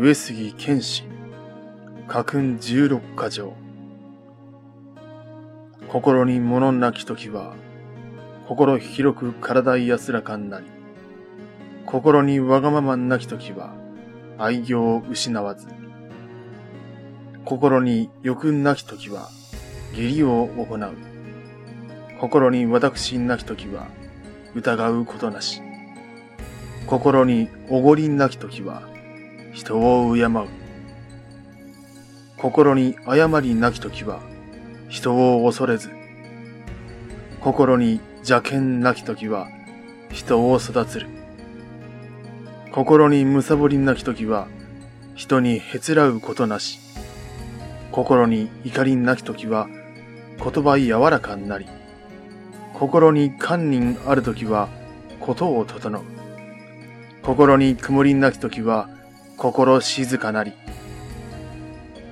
上杉謙信、家訓十六箇条。心に物なき時は、心広く体安らかになり、心にわがままなき時は、愛情を失わず、心に欲なき時は、義理を行う。心に私なき時は、疑うことなし。心におごりなき時は、人を敬う。心に誤りなき時は、人を恐れず。心に邪剣なき時は、人を育つる。心にむさぼりなき時は、人にへつらうことなし。心に怒りなき時は、言葉柔らかになり。心に堪忍ある時は、ことを整う。心に曇りなき時は、心静かなり。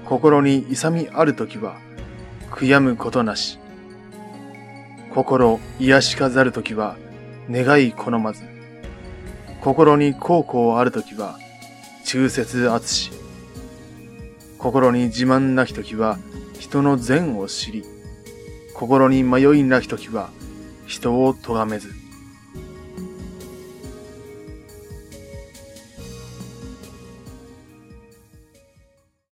心に勇みある時は、悔やむことなし。心癒しかざるときは、願い好まず。心に孝行あるときは、忠節厚し。心に自慢なきときは、人の善を知り。心に迷いなきときは、人を咎めず。